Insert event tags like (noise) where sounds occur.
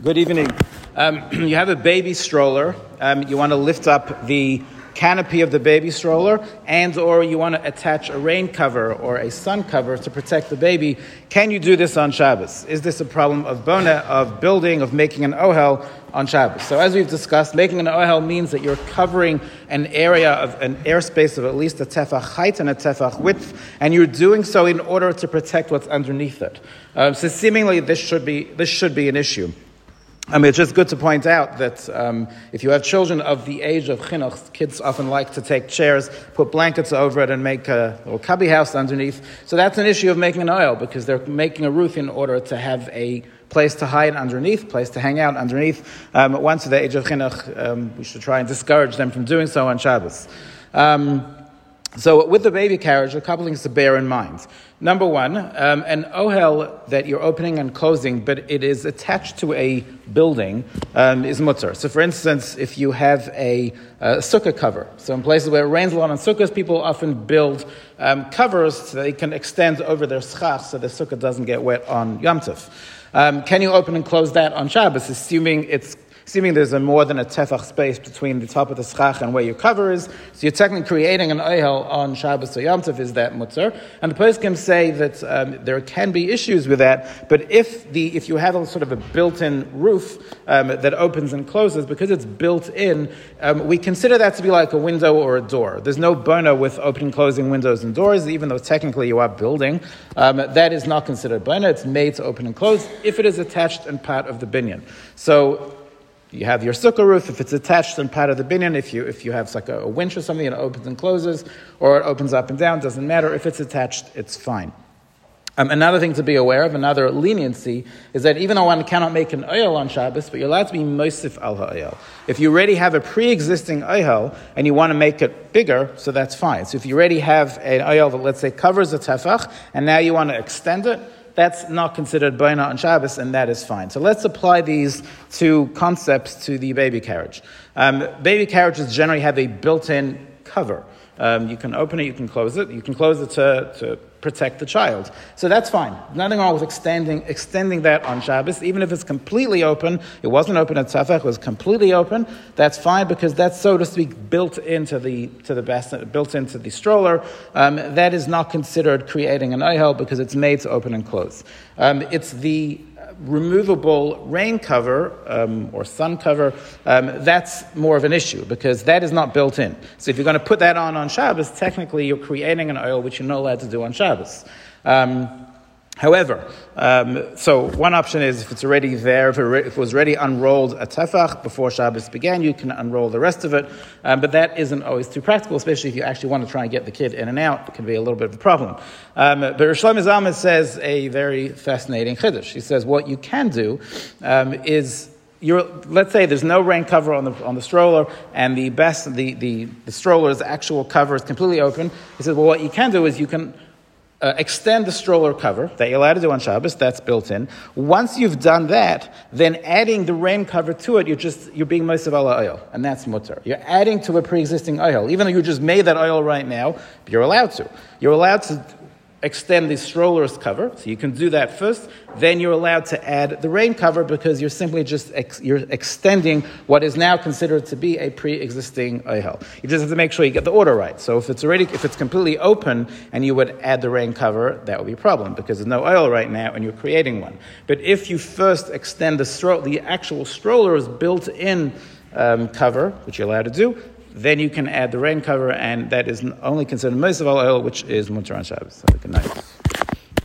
Good evening. Um, (clears throat) you have a baby stroller. Um, you want to lift up the canopy of the baby stroller and or you want to attach a rain cover or a sun cover to protect the baby. Can you do this on shabbos? Is this a problem of boneh of building of making an ohel on shabbos? So as we've discussed making an ohel means that you're covering an area of an airspace of at least a tefach height and a tefach width and you're doing so in order to protect what's underneath it. Um, so seemingly this should be this should be an issue I mean, it's just good to point out that um, if you have children of the age of chinuch, kids often like to take chairs, put blankets over it, and make a little cubby house underneath. So that's an issue of making an ohel because they're making a roof in order to have a place to hide underneath, place to hang out underneath. Um, once at the age of chinuch, um, we should try and discourage them from doing so on Shabbos. Um, so, with the baby carriage, a couple things to bear in mind. Number one, um, an ohel that you're opening and closing, but it is attached to a building, um, is mutar. So, for instance, if you have a, a sukkah cover, so in places where it rains a lot on sukkahs, people often build um, covers so they can extend over their schach so the sukkah doesn't get wet on Yom Tov. Um, can you open and close that on Shabbos, assuming it's assuming there's a more than a tefach space between the top of the schach and where your cover is. So you're technically creating an ohel on Shabbos or Yom Tov, is that mutar? And the poskim say that um, there can be issues with that, but if, the, if you have a sort of a built-in roof um, that opens and closes, because it's built in, um, we consider that to be like a window or a door. There's no boneh with opening closing windows and doors, even though technically you are building. Um, that is not considered boneh. It's made to open and close if it is attached and part of the binyan. So you have your sukkah roof, if it's attached and part of the binyan, if you, if you have like a, a winch or something, it opens and closes, or it opens up and down, doesn't matter. If it's attached, it's fine. Um, another thing to be aware of, another leniency, is that even though one cannot make an ohel on Shabbos, but you're allowed to be mosif al ha'ohel. If you already have a pre-existing ohel and you want to make it bigger, so that's fine. So if you already have an ohel that, let's say, covers a tefach, and now you want to extend it, that's not considered boneh on Shabbos, and that is fine. So let's apply these two concepts to the baby carriage. Um, baby carriages generally have a built-in cover. Um, you can open it, you can close it, you can close it to, to protect the child. So that's fine. Nothing wrong with extending, extending that on Shabbos, even if it's completely open. It wasn't open at Tefach, it was completely open. That's fine because that's, so to speak, built into the, to the best, built into the stroller. Um, that is not considered creating an ohel because it's made to open and close. Um, it's the removable rain cover um, or sun cover, um, that's more of an issue because that is not built in. So if you're going to put that on on Shabbos, technically you're creating an ohel which you're not allowed to do on Shabbos. Um, However, um, so one option is if it's already there, if it, was already unrolled a tefach before Shabbos began, you can unroll the rest of it. Um, but that isn't always too practical, especially if you actually want to try and get the kid in and out. It can be a little bit of a problem. Um, but Rosh Zalman says a very fascinating chiddush. He says what you can do um, is you're, let's say there's no rain cover on the, on the stroller and the best the, the, the stroller's actual cover is completely open. He says, well, what you can do is you can uh, extend the stroller cover that you're allowed to do on Shabbos. That's built in. Once you've done that, then adding the rain cover to it, you're just you're being mosif al ha'ohel, and that's mutar. You're adding to a pre-existing ohel, even though you just made that ohel right now. you're allowed to. You're allowed to extend the stroller's cover, so you can do that first. Then you're allowed to add the rain cover because you're simply just ex- you're extending what is now considered to be a pre-existing ohel. You just have to make sure you get the order right. So if it's already if it's completely open and you would add the rain cover, that would be a problem because there's no ohel right now and you're creating one. But if you first extend the stro- the actual stroller's built-in um, cover, which you're allowed to do, then you can add the rain cover, and that is only considered mosif al ha'ohel, which is Mutar on Shabbos. A good night.